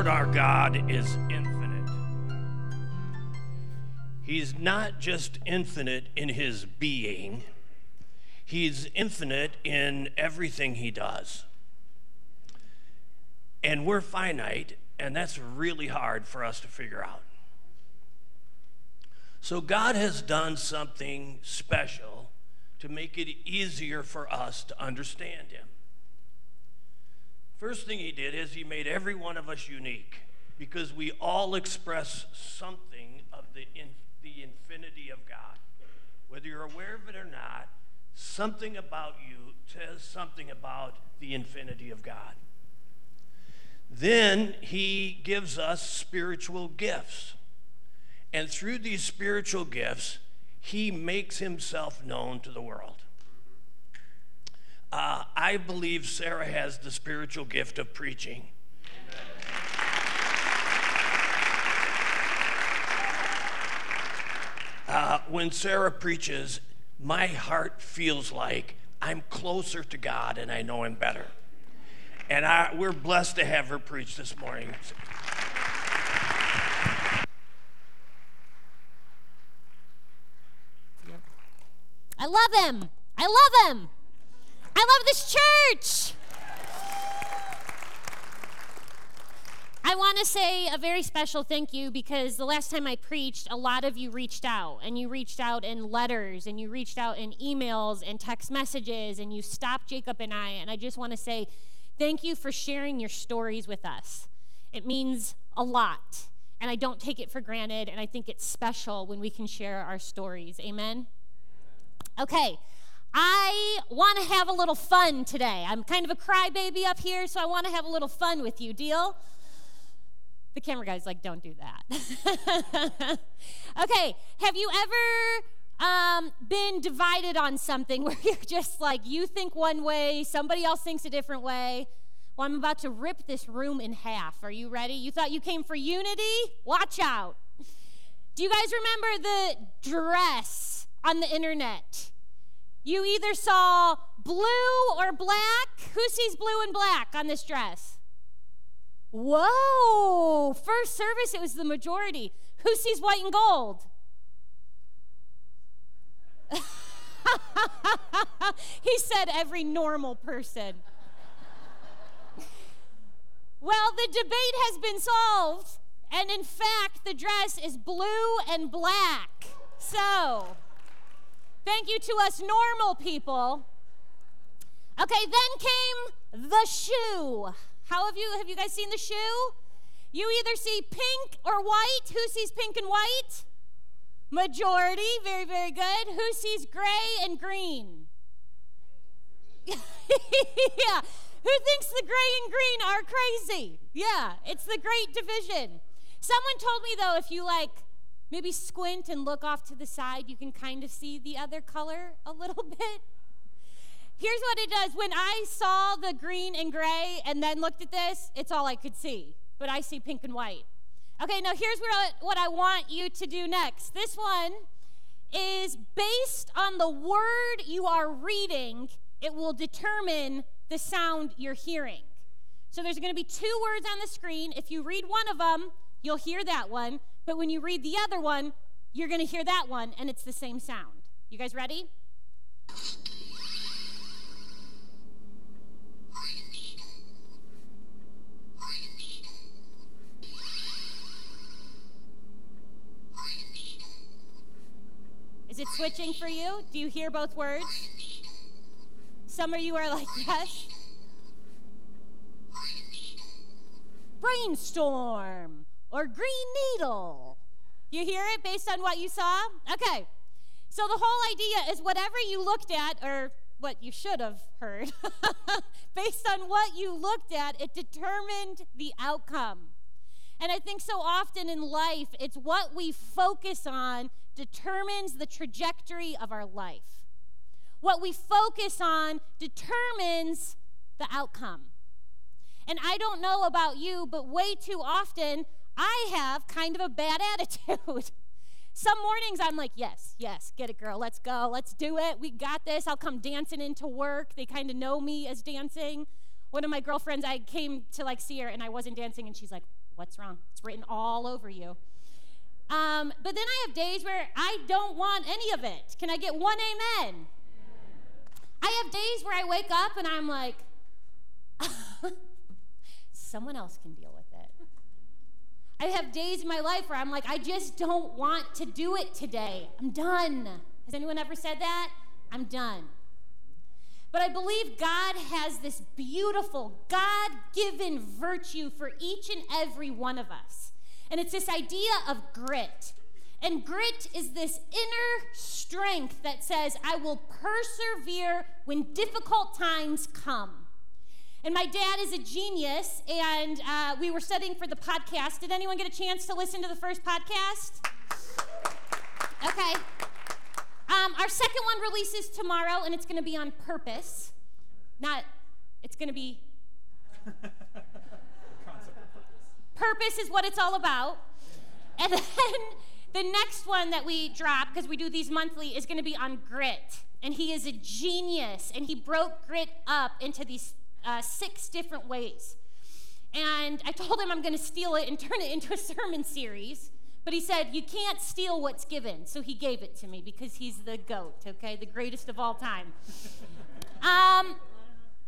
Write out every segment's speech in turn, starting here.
Lord our God is infinite. He's not just infinite in his being, he's infinite in everything he does. And we're finite, and that's really hard for us to figure out. So, God has done something special to make it easier for us to understand Him. First thing He did is He made every one of us unique because we all express something of the, in, the infinity of God. Whether you're aware of it or not, something about you says something about the infinity of God. Then He gives us spiritual gifts. And through these spiritual gifts, he makes himself known to the world. Uh, I believe Sarah has the spiritual gift of preaching. Uh, when Sarah preaches, my heart feels like I'm closer to God and I know Him better. And I, we're blessed to have her preach this morning. I love him. I love him. I love this church. I want to say a very special thank you because the last time I preached, a lot of you reached out, and you reached out in letters, and you reached out in emails and text messages, and you stopped Jacob and I. And I just want to say thank you for sharing your stories with us. It means a lot, and I don't take it for granted, and I think it's special when we can share our stories. Amen. Okay, I want to have a little fun today. I'm kind of a crybaby up here, so I want to have a little fun with you. Deal? The camera guy's like, don't do that. okay, have you ever um, been divided on something where you're just like, you think one way, somebody else thinks a different way? Well, I'm about to rip this room in half. Are you ready? You thought you came for unity? Watch out. Do you guys remember the dress on the internet. You either saw blue or black. Who sees blue and black on this dress? Whoa! First service, it was the majority. Who sees white and gold? he said every normal person. well, the debate has been solved, and in fact, the dress is blue and black. So, Thank you to us normal people. Okay, then came the shoe. How have you have you guys seen the shoe? You either see pink or white. Who sees pink and white? Majority, very, very good. Who sees gray and green? yeah. Who thinks the gray and green are crazy? Yeah, it's the great division. Someone told me though, if you like Maybe squint and look off to the side. You can kind of see the other color a little bit. Here's what it does. When I saw the green and gray and then looked at this, it's all I could see. But I see pink and white. Okay, now here's what I, want you to do next. This one is based on the word you are reading, it will determine the sound you're hearing. So there's going to be two words on the screen. If you read one of them, you'll hear that one. But when you read the other one, you're going to hear that one, and it's the same sound. You guys ready? Is it switching for you? Do you hear both words? Some of you are like, yes. Brainstorm or green needle. You hear it based on what you saw? Okay. So the whole idea is whatever you looked at, or what you should have heard, based on what you looked at, it determined the outcome. And I think so often in life, it's what we focus on determines the trajectory of our life. What we focus on determines the outcome. And I don't know about you, but way too often I have kind of a bad attitude. Some mornings I'm like, yes, yes, get it, girl, let's go, let's do it, we got this. I'll come dancing into work. They kind of know me as dancing. One of my girlfriends, I came to like see her and I wasn't dancing, and she's like, What's wrong? It's written all over you. Um, but then I have days where I don't want any of it. Can I get one amen? I have days where I wake up and I'm like, someone else can deal. I have days in my life where I'm like, I just don't want to do it today. I'm done. Has anyone ever said that? I'm done. But I believe God has this beautiful, God given virtue for each and every one of us. And it's this idea of grit. And grit is this inner strength that says, I will persevere when difficult times come. And my dad is a genius, and uh, we were studying for the podcast. Did anyone get a chance to listen to the first podcast? Okay. Um, our second one releases tomorrow, and it's going to be on purpose. Not, it's going to be. purpose is what it's all about. And then the next one that we drop, because we do these monthly, is going to be on grit. And he is a genius, and he broke grit up into these uh, six different ways. And I told him I'm going to steal it and turn it into a sermon series. But he said, You can't steal what's given. So he gave it to me because he's the goat, okay? The greatest of all time. um,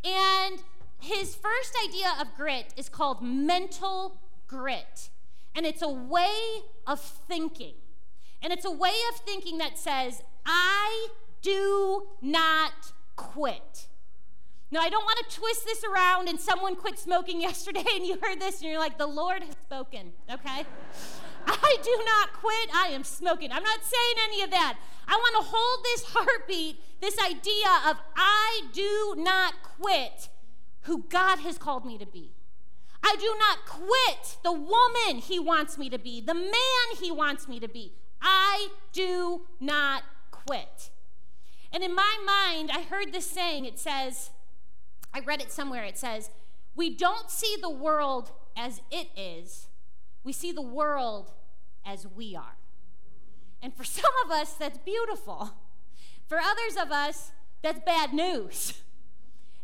and his first idea of grit is called mental grit. And it's a way of thinking. And it's a way of thinking that says, I do not quit. Now, I don't want to twist this around and someone quit smoking yesterday and you heard this and you're like, the Lord has spoken, okay? I do not quit. I am smoking. I'm not saying any of that. I want to hold this heartbeat, this idea of I do not quit who God has called me to be. I do not quit the woman he wants me to be, the man he wants me to be. I do not quit. And in my mind, I heard this saying it says, I read it somewhere, it says, We don't see the world as it is, we see the world as we are. And for some of us, that's beautiful. For others of us, that's bad news.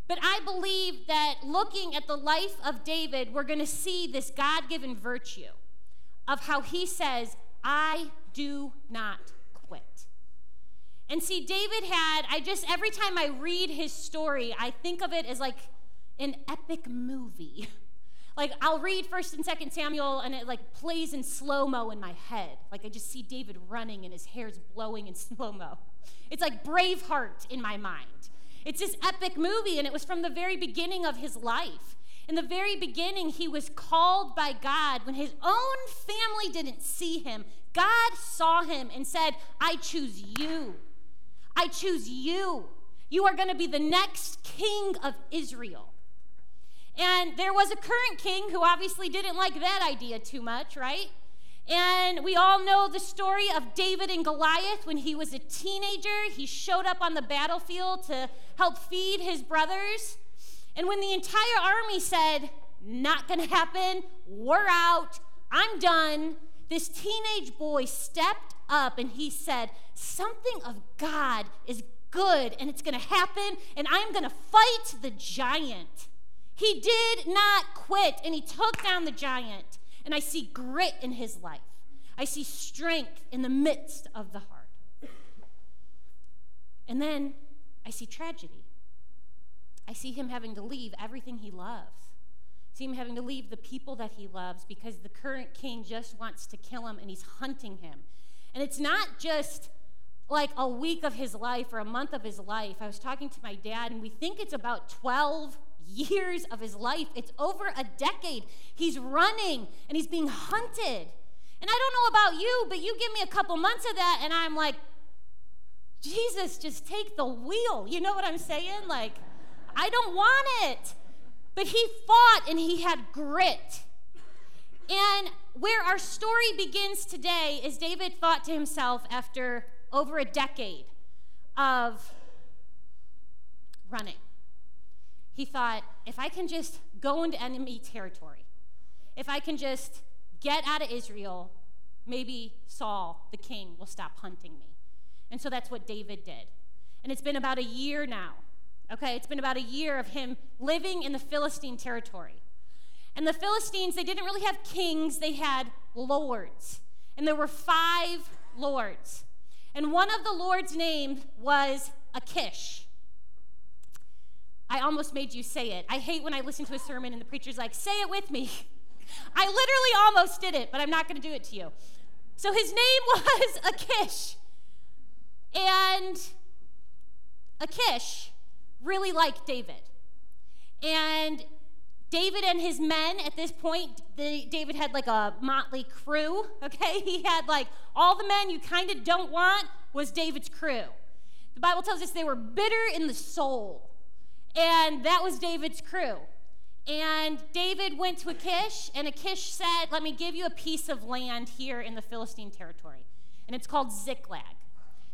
But I believe that looking at the life of David, we're going to see this God given virtue of how he says, I do not quit. And see, David had, I just, every time I read his story, I think of it as like an epic movie. like I'll read First and Second Samuel, and it like plays in slow mo in my head. Like I just see David running, and his hair's blowing in slow mo. It's like Braveheart in my mind. It's this epic movie, and it was from the very beginning of his life. In the very beginning, he was called by God when his own family didn't see him. God saw him and said, I choose you. I choose you. You are going to be the next king of Israel. And there was a current king who obviously didn't like that idea too much, right? And we all know the story of David and Goliath when he was a teenager. He showed up on the battlefield to help feed his brothers. And when the entire army said, Not gonna happen, we're out, I'm done, this teenage boy stepped up and he said, Something of God is good and it's gonna happen, and I'm gonna fight the giant. He did not quit and he took down the giant and I see grit in his life. I see strength in the midst of the heart. And then I see tragedy. I see him having to leave everything he loves. I see him having to leave the people that he loves because the current king just wants to kill him and he's hunting him. And it's not just like a week of his life or a month of his life. I was talking to my dad, and we think it's about 12 years of his life. It's over a decade. He's running and he's being hunted. And I don't know about you, but you give me a couple months of that, and I'm like, Jesus, just take the wheel. You know what I'm saying? Like, I don't want it. But he fought and he had grit. And where our story begins today is David thought to himself after over a decade of running he thought, if I can just go into enemy territory, if I can just get out of Israel, maybe Saul, the king, will stop hunting me. And so that's what David did. And it's been about a year now. Okay, it's been about a year of him living in the Philistine territory. And the Philistines, they didn't really have kings, they had lords. And there were five lords. And one of the lords' name was Achish. I almost made you say it. I hate when I listen to a sermon and the preacher's like, say it with me. I literally almost did it, but I'm not going to do it to you. So his name was Achish. And Achish really liked David. And David and his men at this point, David had like a motley crew, okay? He had like all the men you kind of don't want was David's crew. The Bible tells us they were bitter in the soul. And that was David's crew. And David went to Achish, and Achish said, Let me give you a piece of land here in the Philistine territory. And it's called Ziklag.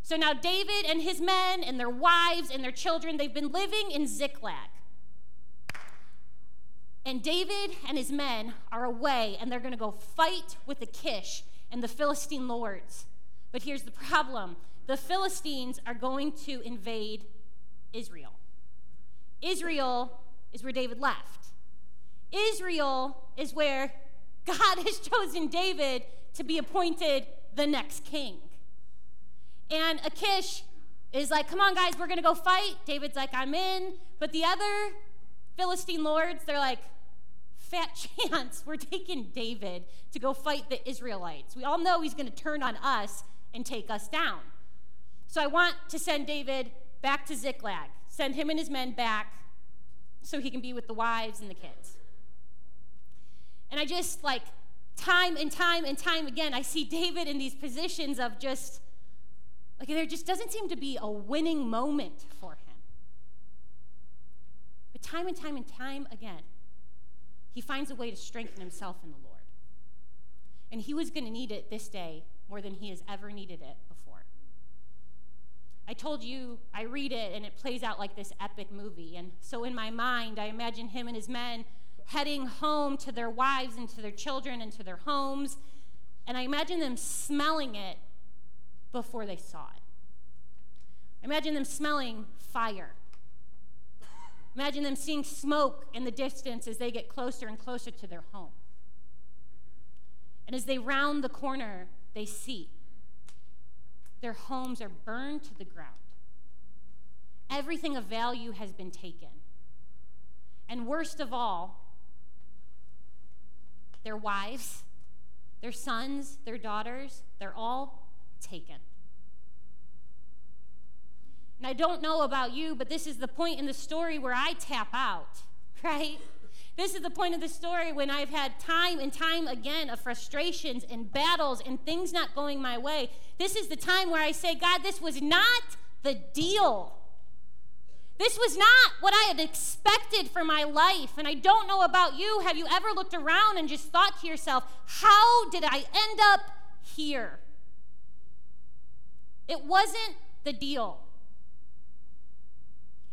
So now David and his men and their wives and their children, they've been living in Ziklag. And David and his men are away, and they're going to go fight with Achish and the Philistine lords. But here's the problem the Philistines are going to invade Israel. Israel is where David left. Israel is where God has chosen David to be appointed the next king. And Achish is like, come on, guys, we're going to go fight. David's like, I'm in. But the other Philistine lords, they're like, fat chance we're taking David to go fight the Israelites. We all know he's going to turn on us and take us down. So I want to send David back to Ziklag, send him and his men back so he can be with the wives and the kids. And I just like time and time and time again, I see David in these positions of just like there just doesn't seem to be a winning moment for him. But time and time and time again, he finds a way to strengthen himself in the Lord. And he was going to need it this day more than he has ever needed it before. I told you, I read it and it plays out like this epic movie. And so in my mind, I imagine him and his men heading home to their wives and to their children and to their homes. And I imagine them smelling it before they saw it. I imagine them smelling fire. Imagine them seeing smoke in the distance as they get closer and closer to their home. And as they round the corner, they see their homes are burned to the ground. Everything of value has been taken. And worst of all, their wives, their sons, their daughters, they're all taken. And I don't know about you, but this is the point in the story where I tap out, right? This is the point of the story when I've had time and time again of frustrations and battles and things not going my way. This is the time where I say, God, this was not the deal. This was not what I had expected for my life. And I don't know about you. Have you ever looked around and just thought to yourself, how did I end up here? It wasn't the deal.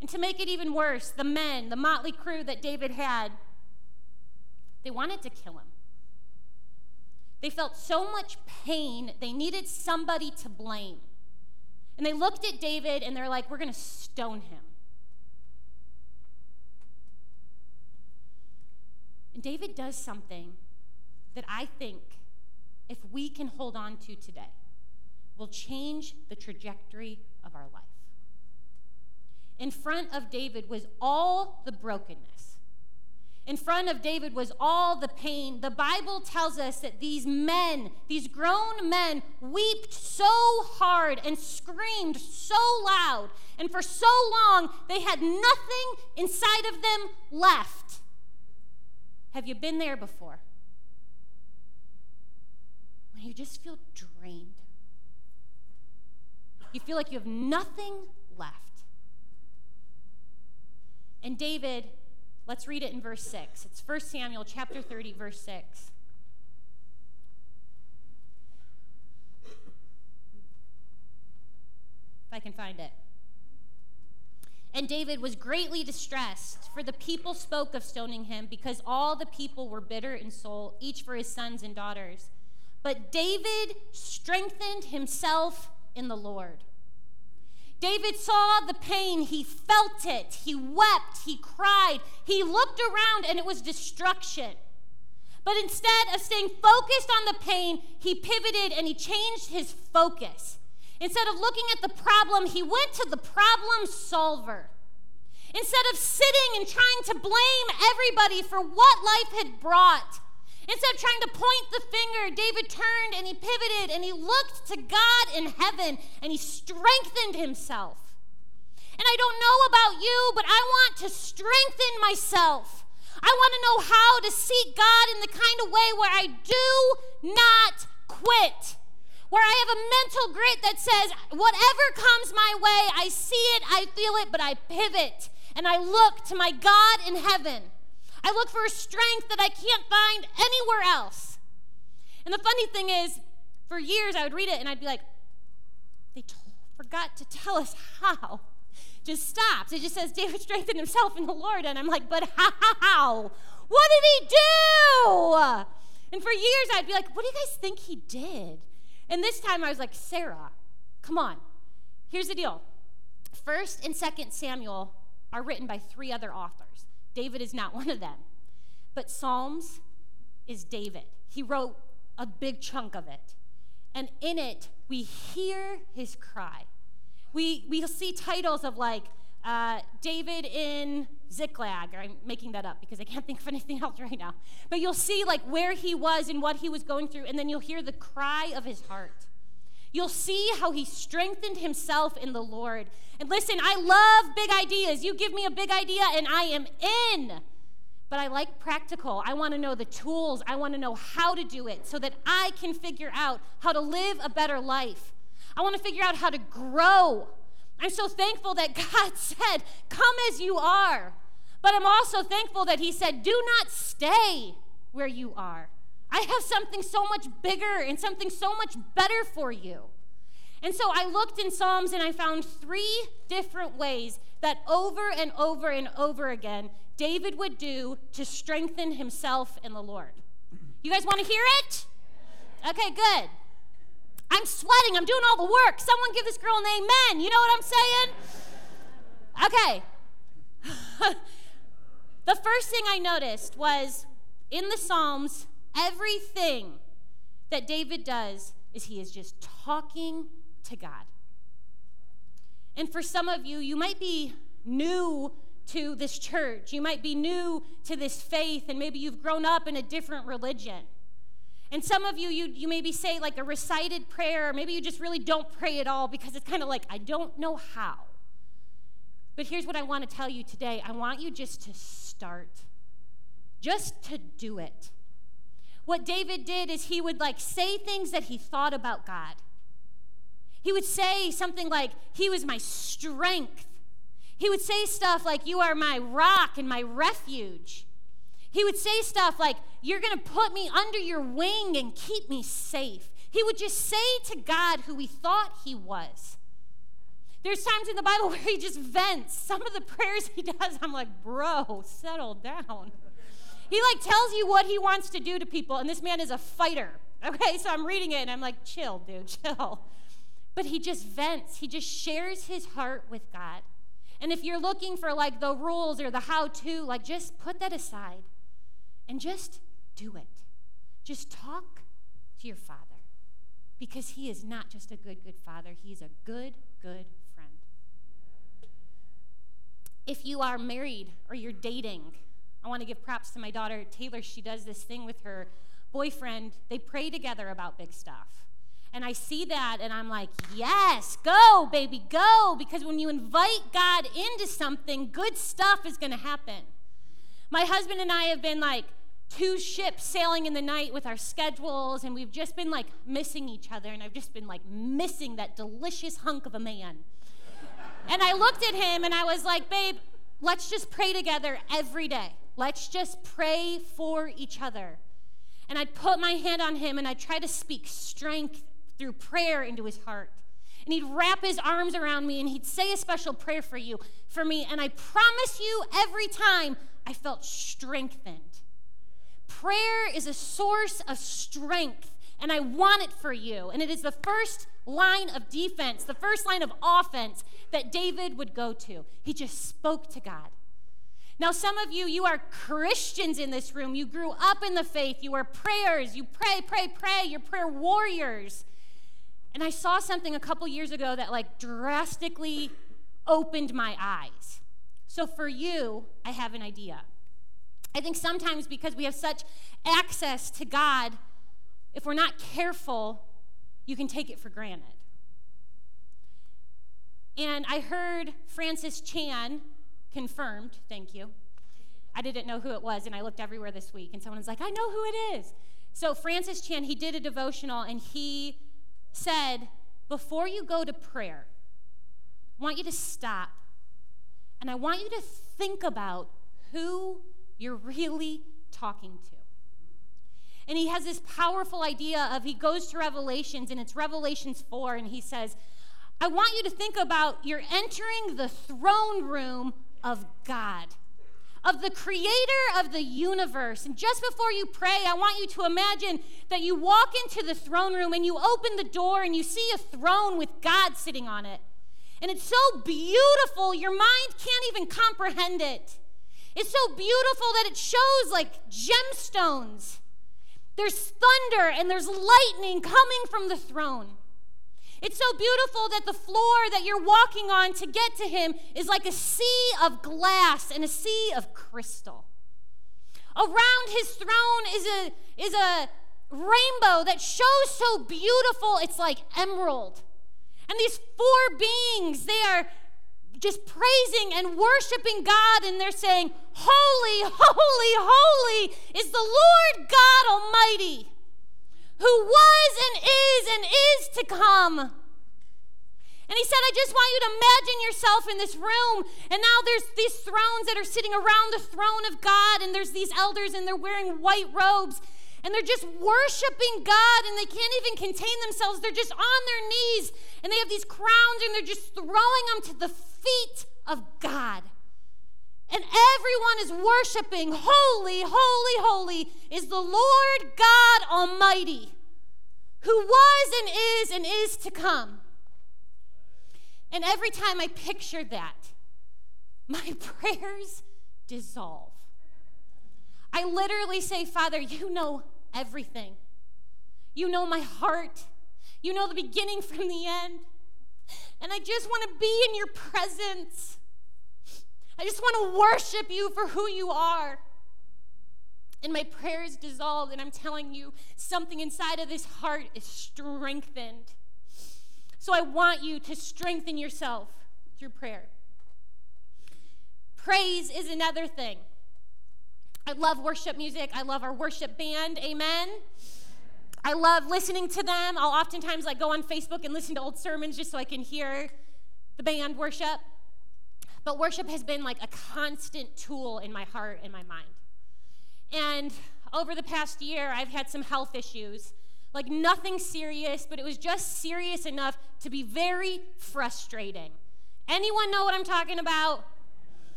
And to make it even worse, the men, the motley crew that David had, they wanted to kill him. They felt so much pain, they needed somebody to blame. And they looked at David and they're like, we're going to stone him. And David does something that I think, if we can hold on to today, will change the trajectory of our life. In front of David was all the brokenness. In front of David was all the pain. The Bible tells us that these men, these grown men, wept so hard and screamed so loud, and for so long they had nothing inside of them left. Have you been there before? When you just feel drained, you feel like you have nothing left. And David, let's read it in verse 6. It's 1 Samuel chapter 30, verse 6. If I can find it. And David was greatly distressed, for the people spoke of stoning him, because all the people were bitter in soul, each for his sons and daughters. But David strengthened himself in the Lord. David saw the pain, he felt it, he wept, he cried, he looked around, and it was destruction. But instead of staying focused on the pain, he pivoted and he changed his focus. Instead of looking at the problem, he went to the problem solver. Instead of sitting and trying to blame everybody for what life had brought, instead of trying to point the finger, David turned and he pivoted and he looked to God in heaven and he strengthened himself. And I don't know about you, but I want to strengthen myself. I want to know how to seek God in the kind of way where I do not quit where I have a mental grit that says, whatever comes my way, I see it, I feel it, but I pivot and I look to my God in heaven. I look for a strength that I can't find anywhere else. And the funny thing is, for years I would read it and I'd be like, they t- forgot to tell us how. Just stops. It just says David strengthened himself in the Lord. And I'm like, but how? What did he do? And for years I'd be like, what do you guys think he did? And this time I was like, Sarah, come on. Here's the deal. First and second Samuel are written by three other authors. David is not one of them. But Psalms is David. He wrote a big chunk of it. And in it, we hear his cry. We, we see titles of like uh, David in Ziklag, I'm making that up because I can't think of anything else right now. But you'll see like where he was and what he was going through, and then you'll hear the cry of his heart. You'll see how he strengthened himself in the Lord. And listen, I love big ideas. You give me a big idea, and I am in. But I like practical. I want to know the tools. I want to know how to do it so that I can figure out how to live a better life. I want to figure out how to grow. I'm so thankful that God said, Come as you are. But I'm also thankful that He said, Do not stay where you are. I have something so much bigger and something so much better for you. And so I looked in Psalms and I found three different ways that over and over and over again David would do to strengthen himself in the Lord. You guys want to hear it? Okay, good. I'm sweating. I'm doing all the work. Someone give this girl an amen. You know what I'm saying? Okay. the first thing I noticed was in the Psalms, everything that David does is he is just talking to God. And for some of you, you might be new to this church. You might be new to this faith, and maybe you've grown up in a different religion. And some of you, you, you maybe say like a recited prayer, or maybe you just really don't pray at all because it's kind of like, I don't know how. But here's what I want to tell you today I want you just to start, just to do it. What David did is he would like say things that he thought about God. He would say something like, He was my strength. He would say stuff like, You are my rock and my refuge. He would say stuff like, You're going to put me under your wing and keep me safe. He would just say to God who he thought he was. There's times in the Bible where he just vents. Some of the prayers he does, I'm like, Bro, settle down. He like tells you what he wants to do to people, and this man is a fighter. Okay, so I'm reading it and I'm like, chill, dude, chill. But he just vents, he just shares his heart with God. And if you're looking for like the rules or the how to, like just put that aside and just do it. Just talk to your father because he is not just a good, good father, he's a good, good friend. If you are married or you're dating, I want to give props to my daughter Taylor. She does this thing with her boyfriend. They pray together about big stuff. And I see that and I'm like, yes, go, baby, go. Because when you invite God into something, good stuff is going to happen. My husband and I have been like two ships sailing in the night with our schedules, and we've just been like missing each other, and I've just been like missing that delicious hunk of a man. and I looked at him and I was like, babe, let's just pray together every day. Let's just pray for each other. And I'd put my hand on him and I'd try to speak strength through prayer into his heart. And he'd wrap his arms around me and he'd say a special prayer for you, for me. And I promise you, every time I felt strengthened. Prayer is a source of strength and I want it for you. And it is the first line of defense, the first line of offense that David would go to. He just spoke to God. Now, some of you, you are Christians in this room. You grew up in the faith. You are prayers. You pray, pray, pray. You're prayer warriors. And I saw something a couple years ago that like drastically opened my eyes. So for you, I have an idea. I think sometimes because we have such access to God, if we're not careful, you can take it for granted. And I heard Francis Chan confirmed, thank you. I didn't know who it was, and I looked everywhere this week, and someone was like, I know who it is. So, Francis Chan, he did a devotional, and he said, Before you go to prayer, I want you to stop, and I want you to think about who you're really talking to. And he has this powerful idea of he goes to Revelations, and it's Revelations 4, and he says, I want you to think about you're entering the throne room of God, of the creator of the universe. And just before you pray, I want you to imagine that you walk into the throne room and you open the door and you see a throne with God sitting on it. And it's so beautiful, your mind can't even comprehend it. It's so beautiful that it shows like gemstones. There's thunder and there's lightning coming from the throne. It's so beautiful that the floor that you're walking on to get to him is like a sea of glass and a sea of crystal. Around his throne is a, is a rainbow that shows so beautiful, it's like emerald. And these four beings, they are just praising and worshiping God, and they're saying, Holy, holy, holy is the Lord God Almighty who was and is and is to come. And he said, I just want you to imagine yourself in this room. And now there's these thrones that are sitting around the throne of God, and there's these elders, and they're wearing white robes, and they're just worshiping God, and they can't even contain themselves. They're just on their knees, and they have these crowns, and they're just throwing them to the feet of God. And everyone is worshiping, Holy, holy, holy is the Lord God Almighty, who was and is and is to come. And every time I picture that, my prayers dissolve. I literally say, Father, you know everything. You know my heart. You know the beginning from the end. And I just want to be in your presence. I just want to worship you for who you are. And my prayers dissolved, and I'm telling you, something inside of this heart is strengthened. So I want you to strengthen yourself through prayer. Praise is another thing. I love worship music. I love our worship band. Amen. I love listening to them. I'll oftentimes like go on Facebook and listen to old sermons just so I can hear the band worship. But worship has been like a constant tool in my heart and my mind. And over the past year, I've had some health issues. Like nothing serious, but it was just serious enough to be very frustrating. Anyone know what I'm talking about?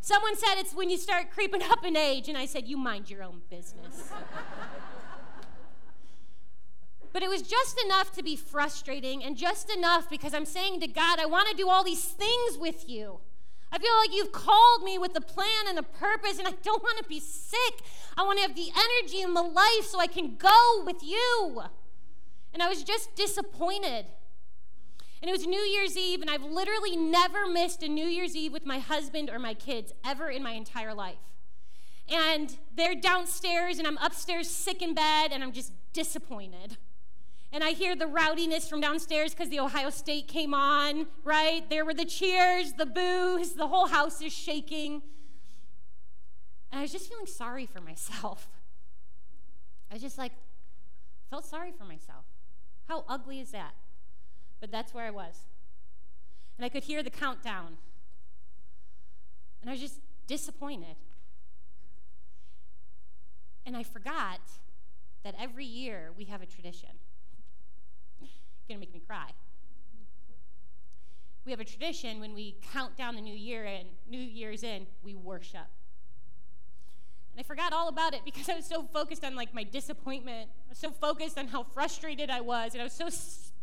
Someone said it's when you start creeping up in age, and I said, You mind your own business. but it was just enough to be frustrating, and just enough because I'm saying to God, I want to do all these things with you. I feel like you've called me with a plan and a purpose, and I don't want to be sick. I want to have the energy in my life so I can go with you. And I was just disappointed. And it was New Year's Eve, and I've literally never missed a New Year's Eve with my husband or my kids ever in my entire life. And they're downstairs, and I'm upstairs sick in bed, and I'm just disappointed and I hear the rowdiness from downstairs because the Ohio State came on, right? There were the cheers, the boos, the whole house is shaking. And I was just feeling sorry for myself. I was just like, felt sorry for myself. How ugly is that? But that's where I was. And I could hear the countdown. And I was just disappointed. And I forgot that every year we have a tradition It's to make me cry. We have a tradition when we count down the new year and New Year's in, we worship. And I forgot all about it because I was so focused on like my disappointment. I was so focused on how frustrated I was, and I was so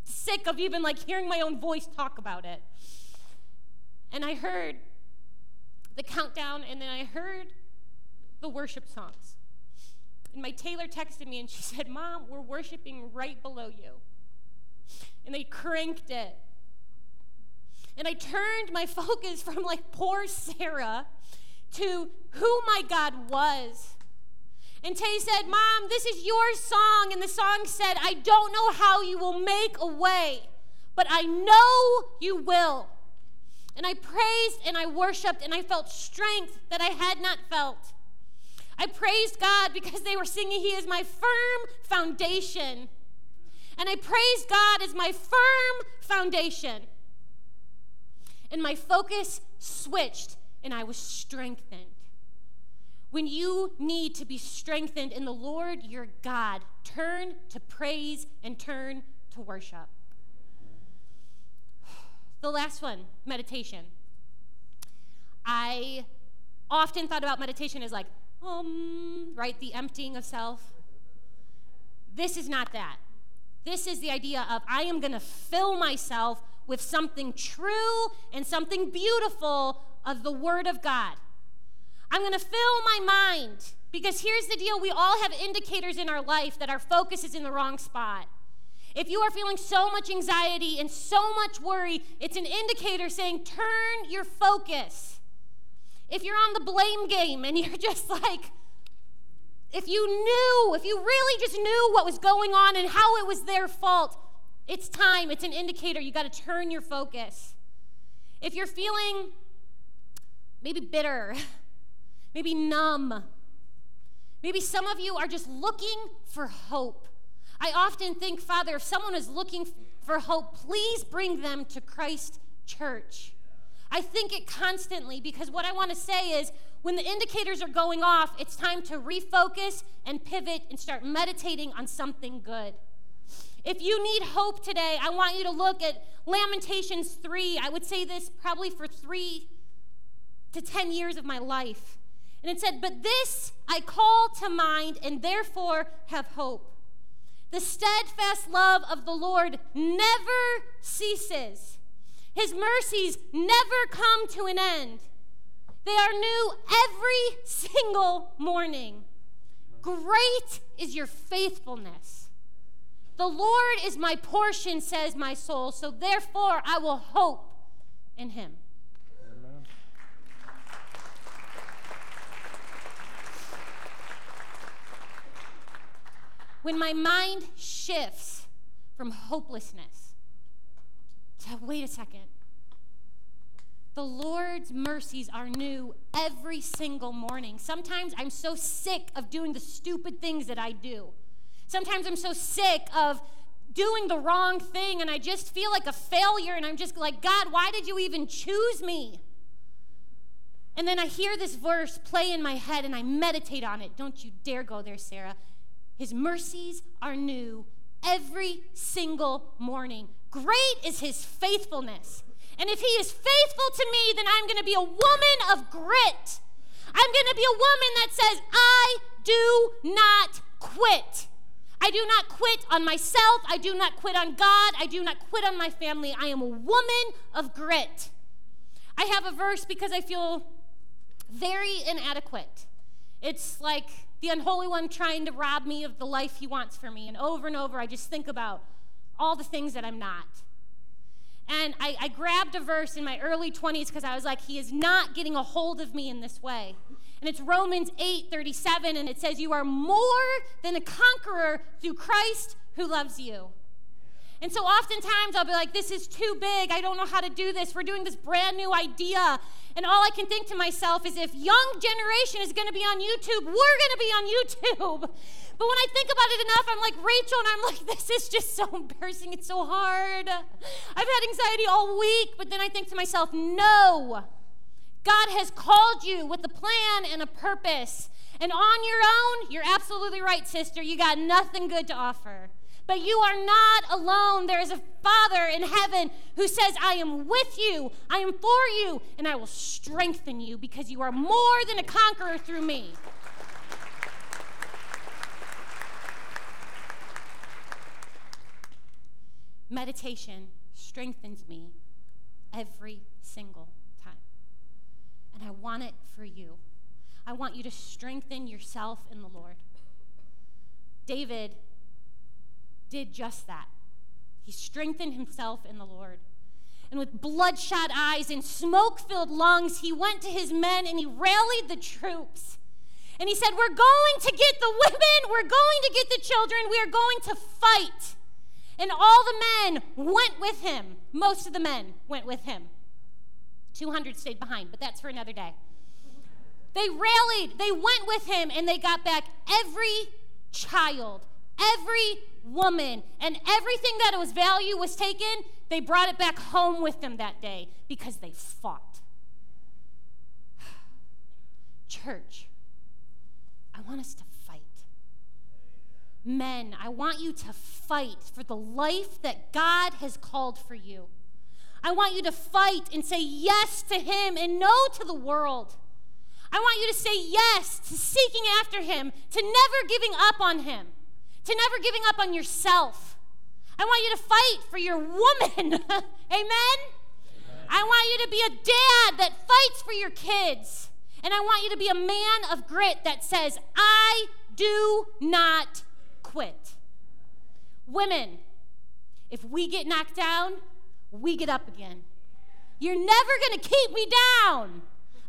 sick of even like hearing my own voice talk about it. And I heard the countdown, and then I heard the worship songs. And my Taylor texted me and she said, Mom, we're worshiping right below you. And they cranked it. And I turned my focus from like poor Sarah to who my God was. And Tay said, Mom, this is your song. And the song said, I don't know how you will make a way, but I know you will. And I praised and I worshiped and I felt strength that I had not felt. I praised God because they were singing, He is my firm foundation. And I praised God as my firm foundation. And my focus switched and I was strengthened. When you need to be strengthened in the Lord your God, turn to praise and turn to worship. The last one, meditation. I often thought about meditation as like, um, right, the emptying of self. This is not that. This is the idea of I am going to fill myself with something true and something beautiful of the Word of God. I'm going to fill my mind because here's the deal we all have indicators in our life that our focus is in the wrong spot. If you are feeling so much anxiety and so much worry, it's an indicator saying, turn your focus. If you're on the blame game and you're just like, if you knew, if you really just knew what was going on and how it was their fault, it's time. It's an indicator. You got to turn your focus. If you're feeling maybe bitter, maybe numb, maybe some of you are just looking for hope. I often think, Father, if someone is looking for hope, please bring them to Christ Church. I think it constantly because what I want to say is when the indicators are going off, it's time to refocus and pivot and start meditating on something good. If you need hope today, I want you to look at Lamentations 3. I would say this probably for three to 10 years of my life. And it said, But this I call to mind and therefore have hope. The steadfast love of the Lord never ceases. His mercies never come to an end. They are new every single morning. Great is your faithfulness. The Lord is my portion, says my soul, so therefore I will hope in him. When my mind shifts from hopelessness to wait a second, the Lord's mercies are new every single morning. Sometimes I'm so sick of doing the stupid things that I do. Sometimes I'm so sick of doing the wrong thing and I just feel like a failure and I'm just like, God, why did you even choose me? And then I hear this verse play in my head and I meditate on it. Don't you dare go there, Sarah. His mercies are new every single morning. Great is his faithfulness. And if he is faithful to me, then I'm going to be a woman of grit. I'm going to be a woman that says, I do not quit. I do not quit on myself. I do not quit on God. I do not quit on my family. I am a woman of grit. I have a verse because I feel very inadequate. It's like the unholy one trying to rob me of the life he wants for me. And over and over, I just think about all the things that I'm not. And I, I grabbed a verse in my early 20s because I was like, he is not getting a hold of me in this way. And it's Romans 8 37, and it says, You are more than a conqueror through Christ who loves you. And so oftentimes I'll be like, This is too big. I don't know how to do this. We're doing this brand new idea. And all I can think to myself is, if young generation is going to be on YouTube, we're going to be on YouTube. But when I think about it enough, I'm like Rachel, and I'm like, this is just so embarrassing. It's so hard. I've had anxiety all week, but then I think to myself, no. God has called you with a plan and a purpose. And on your own, you're absolutely right, sister. You got nothing good to offer. But you are not alone. There is a Father in heaven who says, I am with you, I am for you, and I will strengthen you because you are more than a conqueror through me. Meditation strengthens me every single time. And I want it for you. I want you to strengthen yourself in the Lord. David did just that. He strengthened himself in the Lord. And with bloodshot eyes and smoke filled lungs, he went to his men and he rallied the troops. And he said, We're going to get the women, we're going to get the children, we are going to fight. And all the men went with him. Most of the men went with him. 200 stayed behind, but that's for another day. They rallied, they went with him, and they got back every child, every woman, and everything that was value was taken. They brought it back home with them that day because they fought. Church, I want us to fight. Men, I want you to fight for the life that God has called for you. I want you to fight and say yes to Him and no to the world. I want you to say yes to seeking after Him, to never giving up on Him, to never giving up on yourself. I want you to fight for your woman. Amen? I want you to be a dad that fights for your kids. And I want you to be a man of grit that says, I do not quit. Women, if we get knocked down, we get up again. You're never going to keep me down.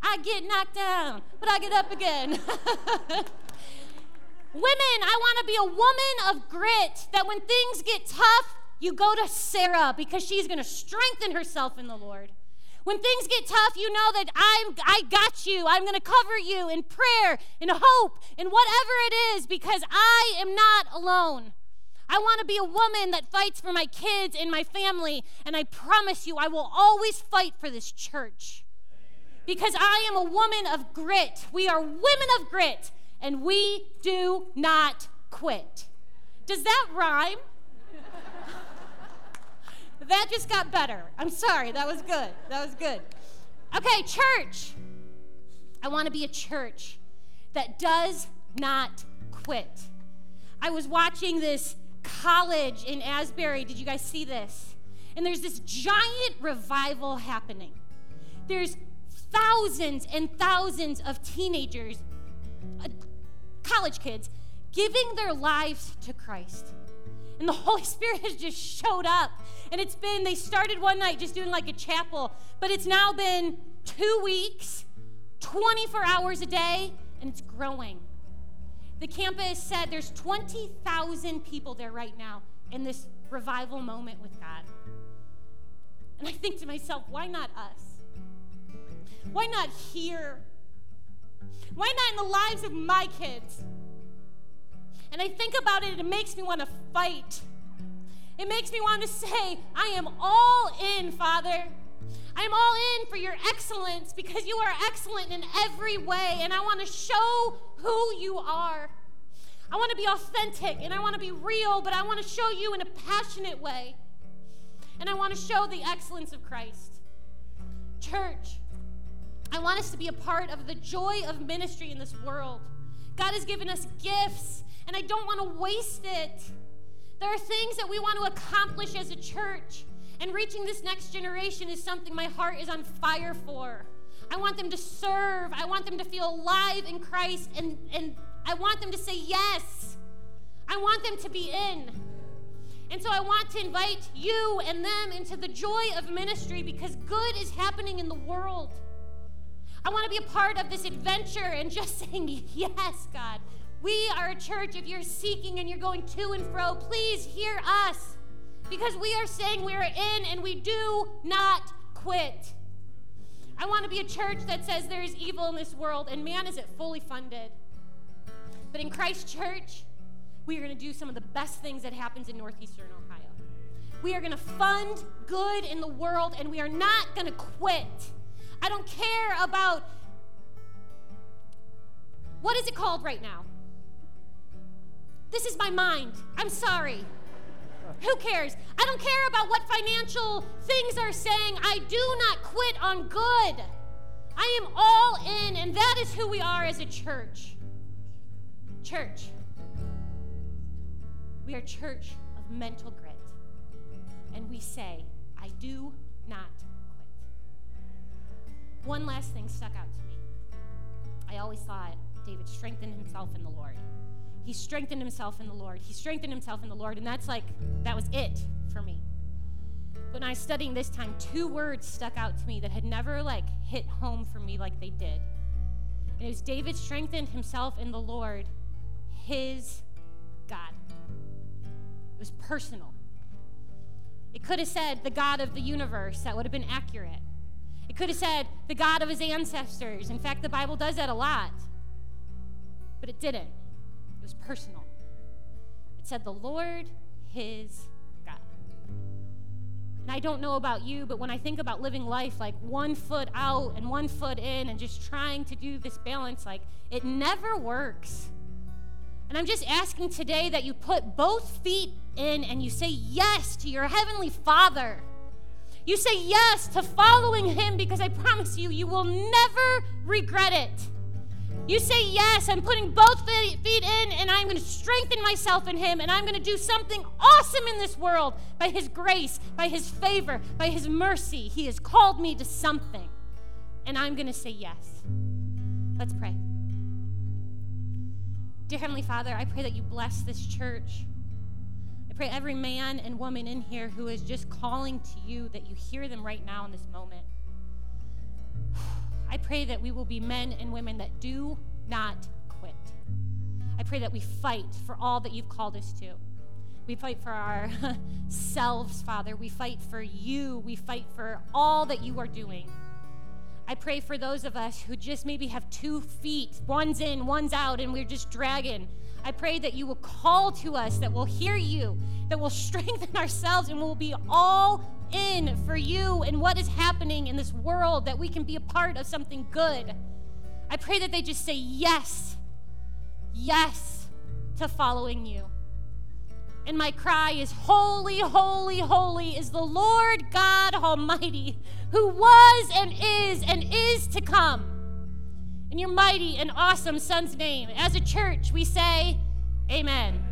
I get knocked down, but I get up again. Women, I want to be a woman of grit that when things get tough, you go to Sarah because she's going to strengthen herself in the Lord. When things get tough, you know that I'm I got you. I'm going to cover you in prayer, in hope, in whatever it is because I am not alone. I want to be a woman that fights for my kids and my family, and I promise you I will always fight for this church. Because I am a woman of grit. We are women of grit, and we do not quit. Does that rhyme? that just got better. I'm sorry. That was good. That was good. Okay, church. I want to be a church that does not quit. I was watching this college in Asbury. Did you guys see this? And there's this giant revival happening. There's thousands and thousands of teenagers, college kids, giving their lives to Christ. And the Holy Spirit has just showed up. And it's been, they started one night just doing like a chapel, but it's now been two weeks, 24 hours a day, and it's growing. The campus said there's 20,000 people there right now in this revival moment with God. And I think to myself, why not us? Why not here? Why not in the lives of my kids? And I think about it, it makes me want to fight. It makes me want to say, I am all in, Father. I am all in for your excellence because you are excellent in every way, and I want to show who you are. I want to be authentic and I want to be real, but I want to show you in a passionate way. And I want to show the excellence of Christ. Church, I want us to be a part of the joy of ministry in this world. God has given us gifts and I don't want to waste it. There are things that we want to accomplish as a church, and reaching this next generation is something my heart is on fire for. I want them to serve, I want them to feel alive in Christ, and, and I want them to say yes. I want them to be in. And so I want to invite you and them into the joy of ministry because good is happening in the world. I want to be a part of this adventure and just saying, Yes, God, we are a church. If you're seeking and you're going to and fro, please hear us because we are saying we are in and we do not quit. I want to be a church that says there is evil in this world, and man, is it fully funded. But in Christ Church, we are going to do some of the best things that happens in northeastern Ohio. We are going to fund good in the world, and we are not going to quit. I don't care about what is it called right now? This is my mind. I'm sorry. Who cares? I don't care about what financial things are saying. I do not quit on good. I am all in, and that is who we are as a church. Church. We are church of mental grit. and we say, I do not. One last thing stuck out to me. I always thought David strengthened himself in the Lord. He strengthened himself in the Lord. He strengthened himself in the Lord, and that's like, that was it for me. When I was studying this time, two words stuck out to me that had never like hit home for me like they did. And it was David strengthened himself in the Lord, his God. It was personal. It could have said the God of the universe, that would have been accurate. It could have said the God of his ancestors. In fact, the Bible does that a lot. But it didn't. It was personal. It said the Lord, his God. And I don't know about you, but when I think about living life like one foot out and one foot in and just trying to do this balance, like it never works. And I'm just asking today that you put both feet in and you say yes to your Heavenly Father. You say yes to following Him because I promise you, you will never regret it. You say, Yes, I'm putting both feet in and I'm going to strengthen myself in Him and I'm going to do something awesome in this world by His grace, by His favor, by His mercy. He has called me to something and I'm going to say yes. Let's pray. Dear Heavenly Father, I pray that you bless this church. Pray every man and woman in here who is just calling to you that you hear them right now in this moment. I pray that we will be men and women that do not quit. I pray that we fight for all that you've called us to. We fight for ourselves, Father. We fight for you. We fight for all that you are doing. I pray for those of us who just maybe have two feet, one's in, one's out, and we're just dragging. I pray that you will call to us, that we'll hear you, that we'll strengthen ourselves, and we'll be all in for you and what is happening in this world, that we can be a part of something good. I pray that they just say yes, yes to following you. And my cry is Holy, holy, holy is the Lord God Almighty, who was and is and is to come. In your mighty and awesome Son's name, as a church, we say, Amen.